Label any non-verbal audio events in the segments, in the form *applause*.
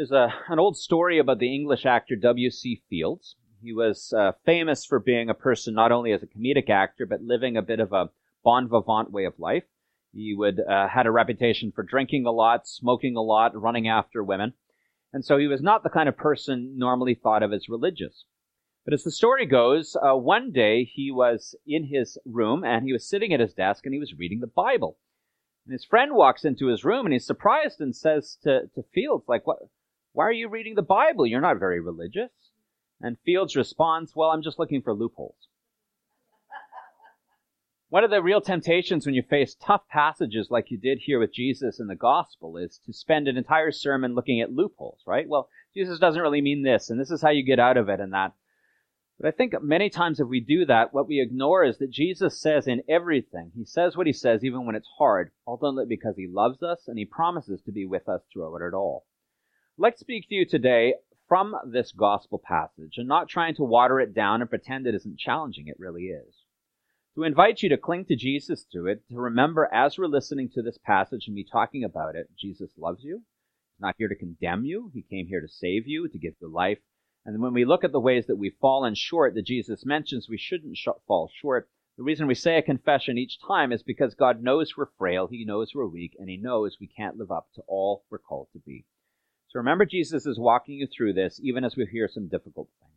There's a, an old story about the English actor W.C. Fields. He was uh, famous for being a person not only as a comedic actor, but living a bit of a bon vivant way of life. He would uh, had a reputation for drinking a lot, smoking a lot, running after women, and so he was not the kind of person normally thought of as religious. But as the story goes, uh, one day he was in his room and he was sitting at his desk and he was reading the Bible. And his friend walks into his room and he's surprised and says to, to Fields, like, what, why are you reading the Bible? You're not very religious. And Fields responds, well, I'm just looking for loopholes. One of the real temptations when you face tough passages like you did here with Jesus in the gospel is to spend an entire sermon looking at loopholes, right? Well, Jesus doesn't really mean this, and this is how you get out of it and that. But I think many times if we do that, what we ignore is that Jesus says in everything, he says what he says even when it's hard, ultimately because he loves us and he promises to be with us throughout it all. To speak to you today from this gospel passage and not trying to water it down and pretend it isn't challenging. It really is to invite you to cling to Jesus through it, to remember as we're listening to this passage and me talking about it, Jesus loves you. He's not here to condemn you. He came here to save you, to give you life. And when we look at the ways that we've fallen short that Jesus mentions we shouldn't sh- fall short, the reason we say a confession each time is because God knows we're frail, He knows we're weak, and He knows we can't live up to all we're called to be. So remember, Jesus is walking you through this, even as we hear some difficult things.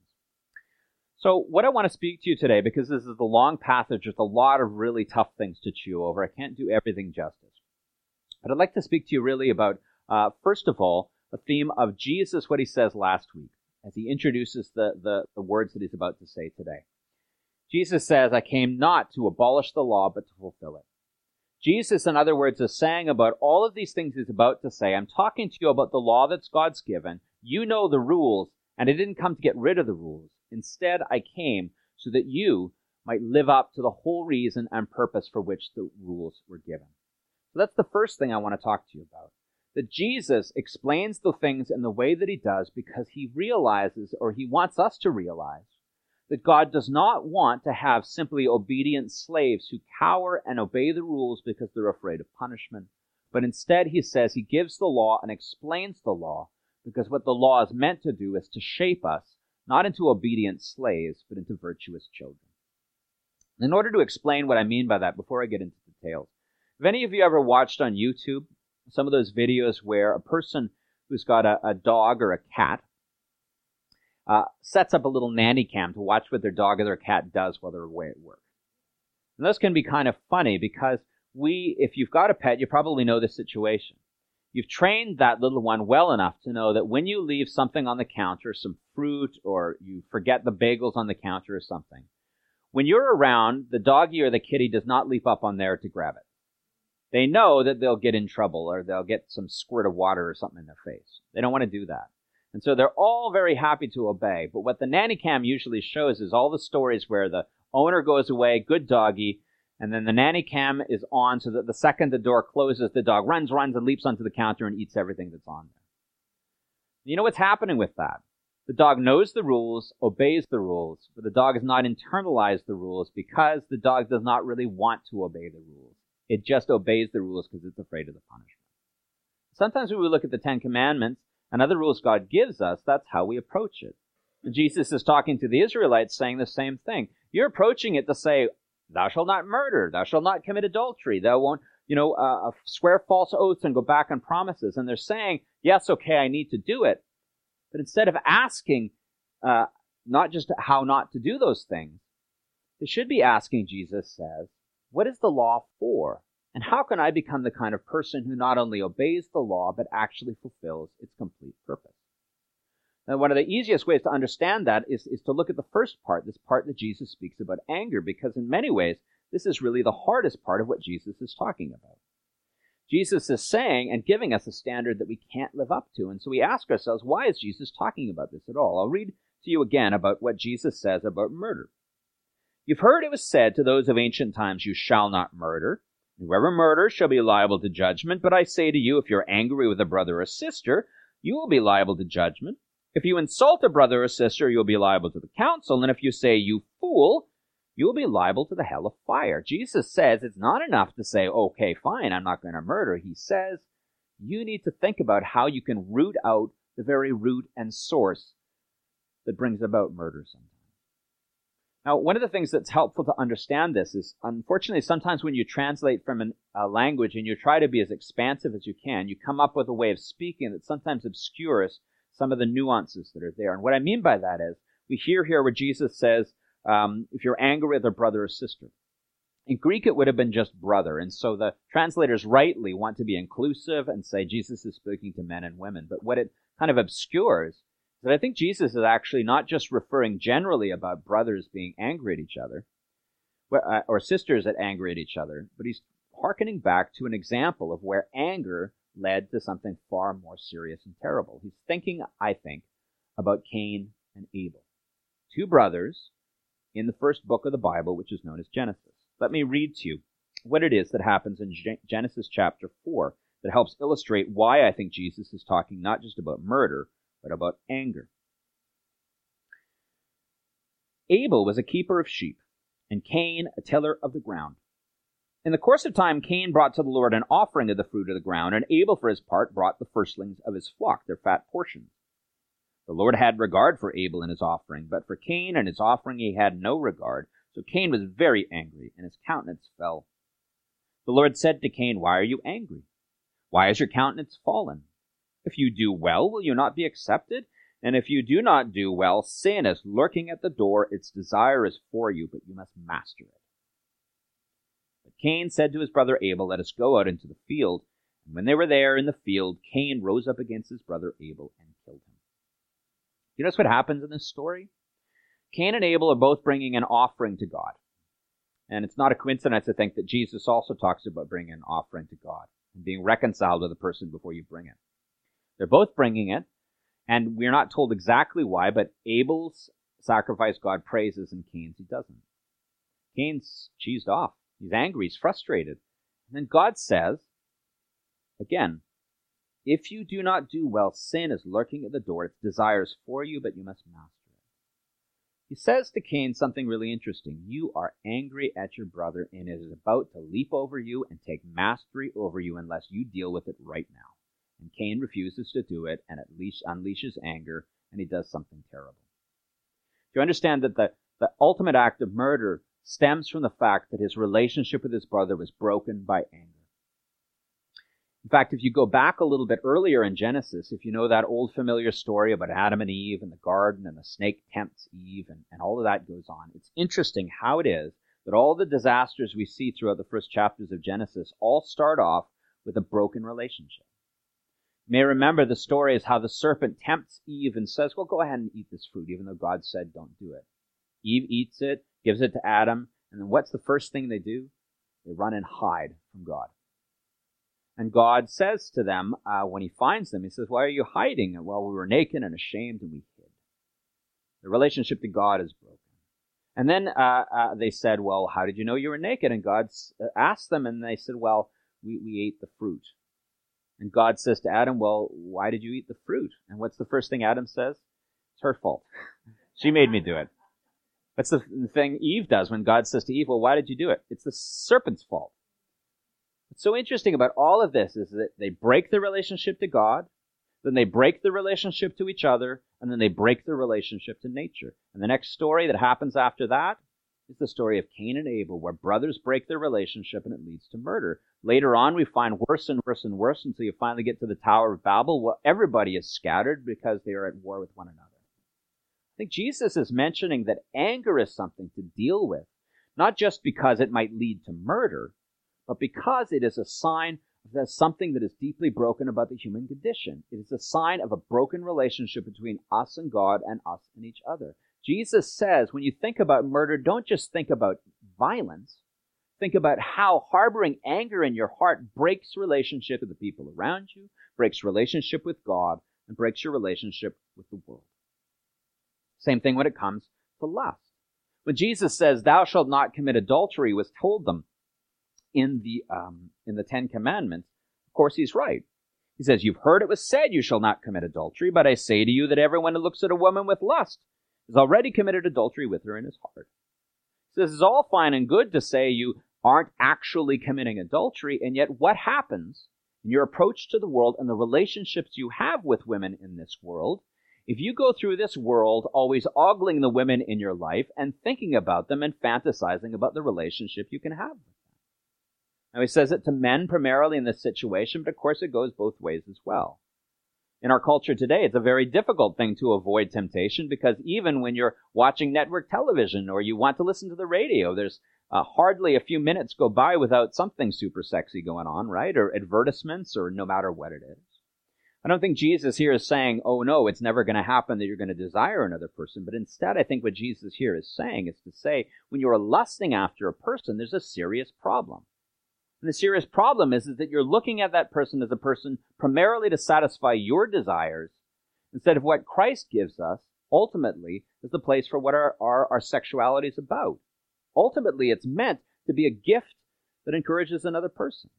So, what I want to speak to you today, because this is a long passage, there's a lot of really tough things to chew over. I can't do everything justice. But I'd like to speak to you really about, uh, first of all, the theme of Jesus, what he says last week, as he introduces the, the, the words that he's about to say today. Jesus says, I came not to abolish the law, but to fulfill it. Jesus, in other words, is saying about all of these things he's about to say, I'm talking to you about the law that's God's given. You know the rules, and I didn't come to get rid of the rules. Instead, I came so that you might live up to the whole reason and purpose for which the rules were given. So that's the first thing I want to talk to you about. That Jesus explains the things in the way that he does because he realizes, or he wants us to realize, that God does not want to have simply obedient slaves who cower and obey the rules because they're afraid of punishment. But instead, he says he gives the law and explains the law because what the law is meant to do is to shape us not into obedient slaves, but into virtuous children. In order to explain what I mean by that, before I get into details, have any of you ever watched on YouTube some of those videos where a person who's got a, a dog or a cat uh, sets up a little nanny cam to watch what their dog or their cat does while they're away at work? And those can be kind of funny because we, if you've got a pet, you probably know this situation. You've trained that little one well enough to know that when you leave something on the counter, some fruit, or you forget the bagels on the counter or something, when you're around, the doggy or the kitty does not leap up on there to grab it. They know that they'll get in trouble or they'll get some squirt of water or something in their face. They don't want to do that. And so they're all very happy to obey. But what the nanny cam usually shows is all the stories where the owner goes away, good doggy, and then the nanny cam is on so that the second the door closes, the dog runs, runs, and leaps onto the counter and eats everything that's on there. You know what's happening with that? The dog knows the rules, obeys the rules, but the dog has not internalized the rules because the dog does not really want to obey the rules. It just obeys the rules because it's afraid of the punishment. Sometimes when we look at the Ten Commandments and other rules God gives us, that's how we approach it. Jesus is talking to the Israelites saying the same thing. You're approaching it to say, Thou shalt not murder. Thou shalt not commit adultery. Thou won't, you know, uh, uh, swear false oaths and go back on promises. And they're saying, yes, okay, I need to do it. But instead of asking, uh, not just how not to do those things, they should be asking, Jesus says, what is the law for? And how can I become the kind of person who not only obeys the law, but actually fulfills its complete purpose? Now, one of the easiest ways to understand that is, is to look at the first part, this part that Jesus speaks about anger, because in many ways, this is really the hardest part of what Jesus is talking about. Jesus is saying and giving us a standard that we can't live up to. And so we ask ourselves, why is Jesus talking about this at all? I'll read to you again about what Jesus says about murder. You've heard it was said to those of ancient times, You shall not murder. Whoever murders shall be liable to judgment. But I say to you, if you're angry with a brother or sister, you will be liable to judgment. If you insult a brother or sister, you'll be liable to the council. And if you say, you fool, you will be liable to the hell of fire. Jesus says it's not enough to say, okay, fine, I'm not going to murder. He says you need to think about how you can root out the very root and source that brings about murder sometimes. Now, one of the things that's helpful to understand this is, unfortunately, sometimes when you translate from an, a language and you try to be as expansive as you can, you come up with a way of speaking that sometimes obscures some of the nuances that are there. And what I mean by that is, we hear here where Jesus says, um, if you're angry with a brother or sister. In Greek, it would have been just brother. And so the translators rightly want to be inclusive and say Jesus is speaking to men and women. But what it kind of obscures that I think Jesus is actually not just referring generally about brothers being angry at each other uh, or sisters that angry at each other, but he's hearkening back to an example of where anger led to something far more serious and terrible. He's thinking, I think, about Cain and Abel, two brothers in the first book of the Bible, which is known as Genesis. Let me read to you what it is that happens in Genesis chapter 4 that helps illustrate why I think Jesus is talking not just about murder, but about anger. Abel was a keeper of sheep, and Cain a tiller of the ground. In the course of time, Cain brought to the Lord an offering of the fruit of the ground, and Abel, for his part, brought the firstlings of his flock, their fat portions. The Lord had regard for Abel and his offering, but for Cain and his offering he had no regard. So Cain was very angry, and his countenance fell. The Lord said to Cain, Why are you angry? Why is your countenance fallen? If you do well, will you not be accepted? And if you do not do well, sin is lurking at the door. Its desire is for you, but you must master it. But Cain said to his brother Abel, Let us go out into the field. And when they were there in the field, Cain rose up against his brother Abel and killed him. You notice what happens in this story? Cain and Abel are both bringing an offering to God. And it's not a coincidence to think that Jesus also talks about bringing an offering to God and being reconciled with the person before you bring it. They're both bringing it, and we're not told exactly why, but Abel's sacrifice God praises and Cain's he doesn't. Cain's cheesed off. He's angry. He's frustrated. And then God says, again, if you do not do well, sin is lurking at the door. Its desires for you, but you must master it. He says to Cain something really interesting. You are angry at your brother, and it is about to leap over you and take mastery over you unless you deal with it right now. And Cain refuses to do it and at least unleashes anger, and he does something terrible. Do you understand that the, the ultimate act of murder stems from the fact that his relationship with his brother was broken by anger? In fact, if you go back a little bit earlier in Genesis, if you know that old familiar story about Adam and Eve and the garden and the snake tempts Eve and, and all of that goes on, it's interesting how it is that all the disasters we see throughout the first chapters of Genesis all start off with a broken relationship. May remember the story is how the serpent tempts Eve and says, Well, go ahead and eat this fruit, even though God said don't do it. Eve eats it, gives it to Adam, and then what's the first thing they do? They run and hide from God. And God says to them uh, when He finds them, He says, Why are you hiding? And Well, we were naked and ashamed and we hid. The relationship to God is broken. And then uh, uh, they said, Well, how did you know you were naked? And God uh, asked them, and they said, Well, we, we ate the fruit. And God says to Adam, Well, why did you eat the fruit? And what's the first thing Adam says? It's her fault. *laughs* she made me do it. That's the thing Eve does when God says to Eve, Well, why did you do it? It's the serpent's fault. What's so interesting about all of this is that they break the relationship to God, then they break the relationship to each other, and then they break the relationship to nature. And the next story that happens after that is the story of Cain and Abel, where brothers break their relationship and it leads to murder. Later on, we find worse and worse and worse until you finally get to the Tower of Babel, where everybody is scattered because they are at war with one another. I think Jesus is mentioning that anger is something to deal with, not just because it might lead to murder, but because it is a sign of something that is deeply broken about the human condition. It is a sign of a broken relationship between us and God and us and each other. Jesus says, when you think about murder, don't just think about violence. Think about how harboring anger in your heart breaks relationship with the people around you, breaks relationship with God, and breaks your relationship with the world. Same thing when it comes to lust. When Jesus says, thou shalt not commit adultery, was told them, in the um, in the Ten Commandments, of course he's right. He says, "You've heard it was said, you shall not commit adultery, but I say to you that everyone who looks at a woman with lust has already committed adultery with her in his heart." So this is all fine and good to say you aren't actually committing adultery, and yet what happens in your approach to the world and the relationships you have with women in this world, if you go through this world always ogling the women in your life and thinking about them and fantasizing about the relationship you can have with them. Now he says it to men primarily in this situation, but of course it goes both ways as well. In our culture today, it's a very difficult thing to avoid temptation because even when you're watching network television or you want to listen to the radio, there's uh, hardly a few minutes go by without something super sexy going on, right? Or advertisements or no matter what it is. I don't think Jesus here is saying, oh no, it's never going to happen that you're going to desire another person. But instead, I think what Jesus here is saying is to say, when you're lusting after a person, there's a serious problem. And the serious problem is, is that you're looking at that person as a person primarily to satisfy your desires instead of what Christ gives us ultimately is the place for what our, our, our sexuality is about. Ultimately, it's meant to be a gift that encourages another person.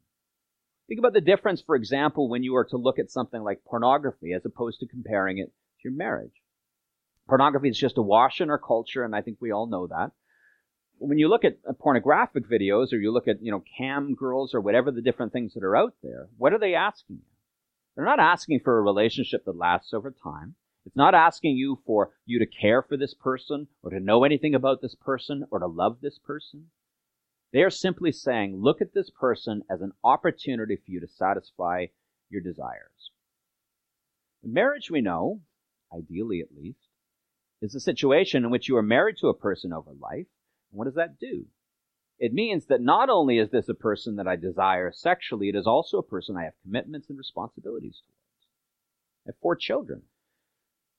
Think about the difference, for example, when you are to look at something like pornography as opposed to comparing it to your marriage. Pornography is just a wash in our culture, and I think we all know that when you look at uh, pornographic videos or you look at, you know, cam girls or whatever the different things that are out there, what are they asking you? They're not asking for a relationship that lasts over time. It's not asking you for you to care for this person or to know anything about this person or to love this person. They are simply saying, look at this person as an opportunity for you to satisfy your desires. In marriage, we know, ideally at least, is a situation in which you are married to a person over life what does that do? It means that not only is this a person that I desire sexually, it is also a person I have commitments and responsibilities towards. I have four children.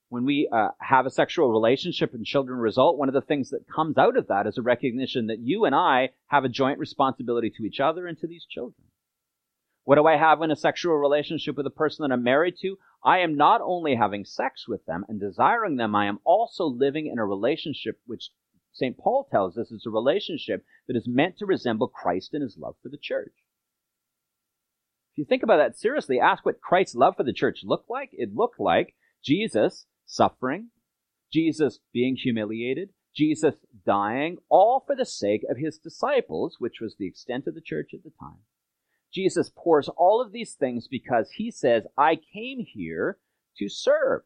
When we uh, have a sexual relationship and children result, one of the things that comes out of that is a recognition that you and I have a joint responsibility to each other and to these children. What do I have in a sexual relationship with a person that I'm married to? I am not only having sex with them and desiring them, I am also living in a relationship which St. Paul tells us it's a relationship that is meant to resemble Christ and his love for the church. If you think about that seriously, ask what Christ's love for the church looked like. It looked like Jesus suffering, Jesus being humiliated, Jesus dying, all for the sake of his disciples, which was the extent of the church at the time. Jesus pours all of these things because he says, I came here to serve.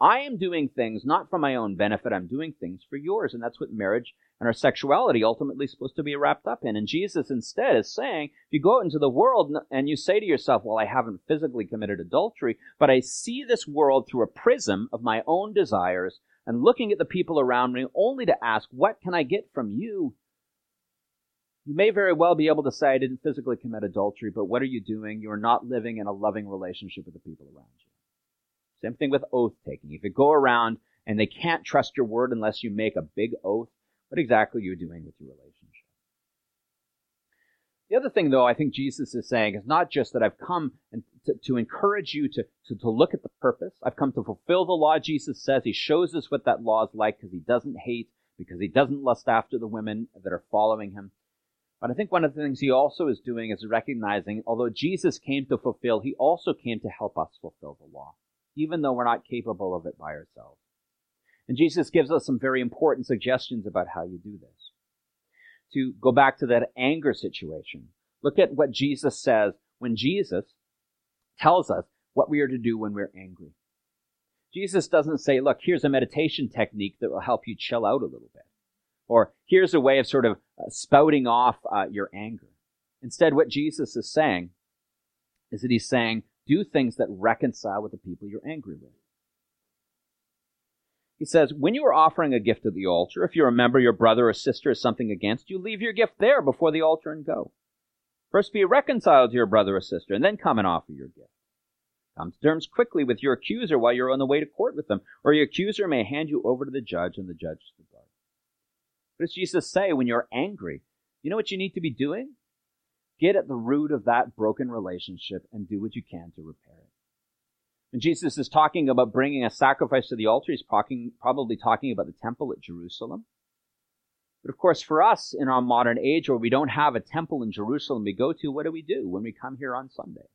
I am doing things not for my own benefit, I'm doing things for yours. And that's what marriage and our sexuality ultimately is supposed to be wrapped up in. And Jesus instead is saying, if you go out into the world and you say to yourself, well, I haven't physically committed adultery, but I see this world through a prism of my own desires and looking at the people around me only to ask, what can I get from you? You may very well be able to say, I didn't physically commit adultery, but what are you doing? You're not living in a loving relationship with the people around you. Same thing with oath taking. If you go around and they can't trust your word unless you make a big oath, what exactly are you doing with your relationship? The other thing, though, I think Jesus is saying is not just that I've come to, to encourage you to, to, to look at the purpose. I've come to fulfill the law Jesus says. He shows us what that law is like because he doesn't hate, because he doesn't lust after the women that are following him. But I think one of the things he also is doing is recognizing, although Jesus came to fulfill, he also came to help us fulfill the law even though we're not capable of it by ourselves. And Jesus gives us some very important suggestions about how you do this. To go back to that anger situation, look at what Jesus says when Jesus tells us what we are to do when we're angry. Jesus doesn't say, look, here's a meditation technique that will help you chill out a little bit. Or here's a way of sort of uh, spouting off uh, your anger. Instead, what Jesus is saying is that he's saying, do things that reconcile with the people you're angry with. He says, when you are offering a gift at the altar, if you remember your brother or sister has something against you, leave your gift there before the altar and go. First be reconciled to your brother or sister, and then come and offer your gift. Come to terms quickly with your accuser while you're on the way to court with them, or your accuser may hand you over to the judge and the judge to the guard. What does Jesus say when you're angry? You know what you need to be doing? Get at the root of that broken relationship and do what you can to repair it. When Jesus is talking about bringing a sacrifice to the altar, he's talking, probably talking about the temple at Jerusalem. But of course, for us in our modern age where we don't have a temple in Jerusalem we go to, what do we do when we come here on Sunday?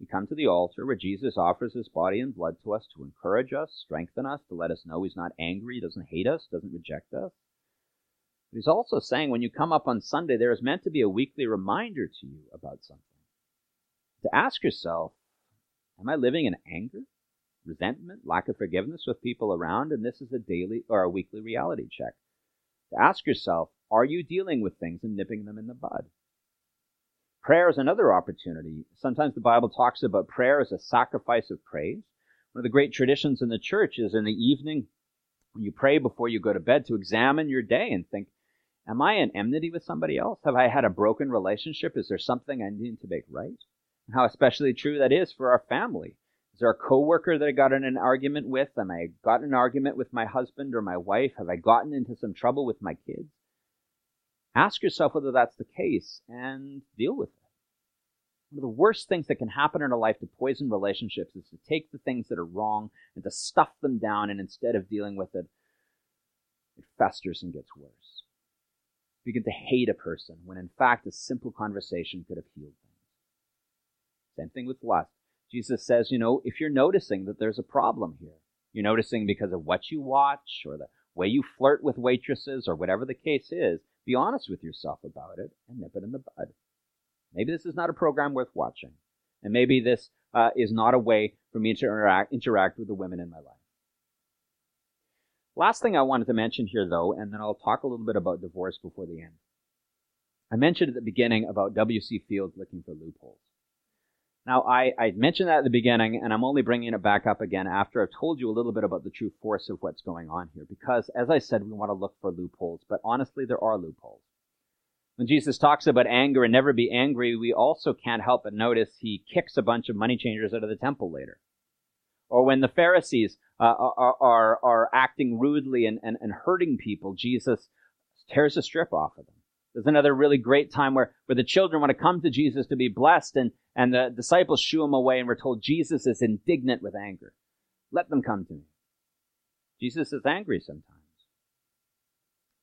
We come to the altar where Jesus offers his body and blood to us to encourage us, strengthen us, to let us know he's not angry, doesn't hate us, doesn't reject us. He's also saying when you come up on Sunday, there is meant to be a weekly reminder to you about something. to ask yourself, am I living in anger, resentment, lack of forgiveness with people around? And this is a daily or a weekly reality check. To ask yourself, are you dealing with things and nipping them in the bud? Prayer is another opportunity. Sometimes the Bible talks about prayer as a sacrifice of praise. One of the great traditions in the church is in the evening, when you pray before you go to bed, to examine your day and think, Am I in enmity with somebody else? Have I had a broken relationship? Is there something I need to make right? And how especially true that is for our family. Is there a coworker that I got in an argument with? Am I got in an argument with my husband or my wife? Have I gotten into some trouble with my kids? Ask yourself whether that's the case and deal with it. One of the worst things that can happen in our life to poison relationships is to take the things that are wrong and to stuff them down, and instead of dealing with it, it festers and gets worse. Begin to hate a person when in fact a simple conversation could have healed things. Same thing with lust. Jesus says, you know, if you're noticing that there's a problem here, you're noticing because of what you watch or the way you flirt with waitresses or whatever the case is, be honest with yourself about it and nip it in the bud. Maybe this is not a program worth watching. And maybe this uh, is not a way for me to interact, interact with the women in my life. Last thing I wanted to mention here, though, and then I'll talk a little bit about divorce before the end. I mentioned at the beginning about W.C. Fields looking for loopholes. Now, I, I mentioned that at the beginning, and I'm only bringing it back up again after I've told you a little bit about the true force of what's going on here. Because, as I said, we want to look for loopholes, but honestly, there are loopholes. When Jesus talks about anger and never be angry, we also can't help but notice he kicks a bunch of money changers out of the temple later. Or when the Pharisees uh, are, are, are acting rudely and, and, and hurting people, Jesus tears a strip off of them. There's another really great time where, where the children want to come to Jesus to be blessed, and, and the disciples shoo them away, and we're told Jesus is indignant with anger. Let them come to me. Jesus is angry sometimes.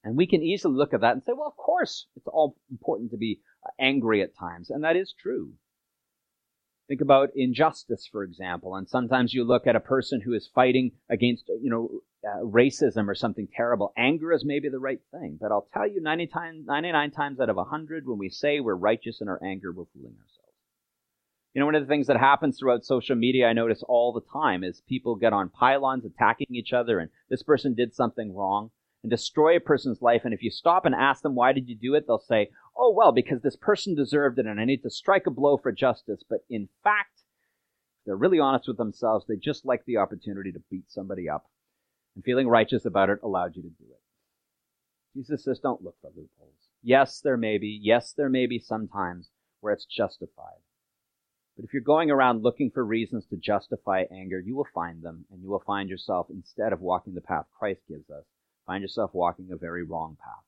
And we can easily look at that and say, well, of course, it's all important to be angry at times. And that is true. Think about injustice, for example. And sometimes you look at a person who is fighting against, you know, uh, racism or something terrible. Anger is maybe the right thing. But I'll tell you, 90 time, 99 times out of 100, when we say we're righteous in our anger, we're fooling ourselves. You know, one of the things that happens throughout social media, I notice all the time, is people get on pylons attacking each other, and this person did something wrong and destroy a person's life. And if you stop and ask them, why did you do it? They'll say, oh, well, because this person deserved it and I need to strike a blow for justice. But in fact, they're really honest with themselves. They just like the opportunity to beat somebody up. And feeling righteous about it allowed you to do it. Jesus says, don't look for loopholes. Yes, there may be. Yes, there may be sometimes where it's justified. But if you're going around looking for reasons to justify anger, you will find them, and you will find yourself, instead of walking the path Christ gives us, find yourself walking a very wrong path.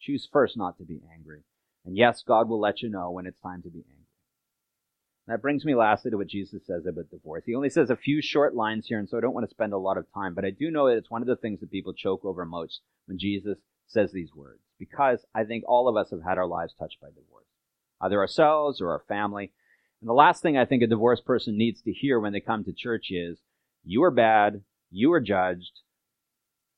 Choose first not to be angry. And yes, God will let you know when it's time to be angry. That brings me lastly to what Jesus says about divorce. He only says a few short lines here, and so I don't want to spend a lot of time, but I do know that it's one of the things that people choke over most when Jesus says these words, because I think all of us have had our lives touched by divorce, either ourselves or our family. And the last thing I think a divorced person needs to hear when they come to church is, you are bad, you are judged,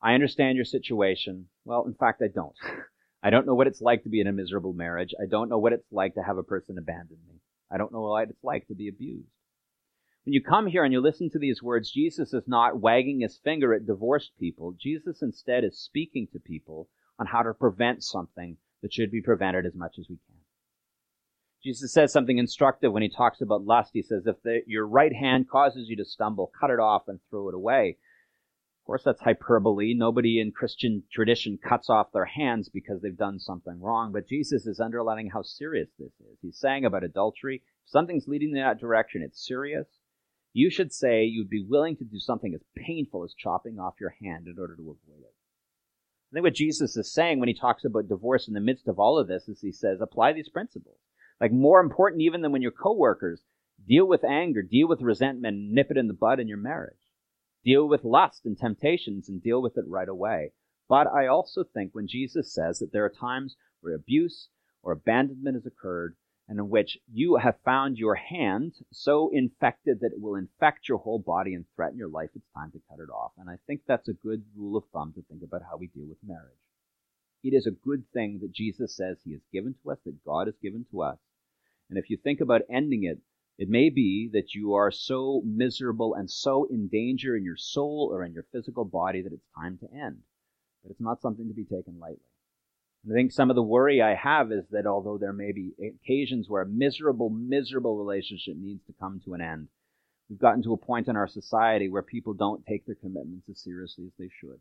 I understand your situation. Well, in fact, I don't. *laughs* I don't know what it's like to be in a miserable marriage. I don't know what it's like to have a person abandon me. I don't know what it's like to be abused. When you come here and you listen to these words, Jesus is not wagging his finger at divorced people. Jesus instead is speaking to people on how to prevent something that should be prevented as much as we can. Jesus says something instructive when he talks about lust. He says, if the, your right hand causes you to stumble, cut it off and throw it away. Of course, that's hyperbole. Nobody in Christian tradition cuts off their hands because they've done something wrong. But Jesus is underlining how serious this is. He's saying about adultery, if something's leading in that direction, it's serious. You should say you'd be willing to do something as painful as chopping off your hand in order to avoid it. I think what Jesus is saying when he talks about divorce in the midst of all of this is he says, apply these principles. Like more important even than when your coworkers, deal with anger, deal with resentment, nip it in the bud in your marriage deal with lust and temptations and deal with it right away. But I also think when Jesus says that there are times where abuse or abandonment has occurred and in which you have found your hand so infected that it will infect your whole body and threaten your life, it's time to cut it off. And I think that's a good rule of thumb to think about how we deal with marriage. It is a good thing that Jesus says he has given to us, that God has given to us. And if you think about ending it, It may be that you are so miserable and so in danger in your soul or in your physical body that it's time to end. But it's not something to be taken lightly. And I think some of the worry I have is that although there may be occasions where a miserable, miserable relationship needs to come to an end, we've gotten to a point in our society where people don't take their commitments as seriously as they should.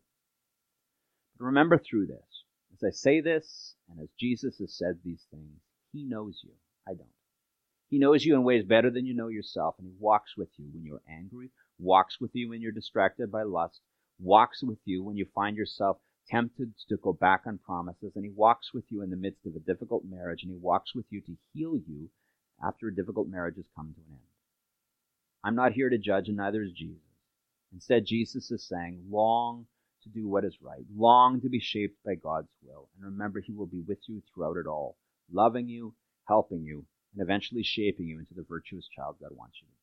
But remember through this, as I say this, and as Jesus has said these things, He knows you. I don't. He knows you in ways better than you know yourself, and He walks with you when you're angry, walks with you when you're distracted by lust, walks with you when you find yourself tempted to go back on promises, and He walks with you in the midst of a difficult marriage, and He walks with you to heal you after a difficult marriage has come to an end. I'm not here to judge, and neither is Jesus. Instead, Jesus is saying, long to do what is right, long to be shaped by God's will, and remember He will be with you throughout it all, loving you, helping you, and eventually shaping you into the virtuous child God wants you to be.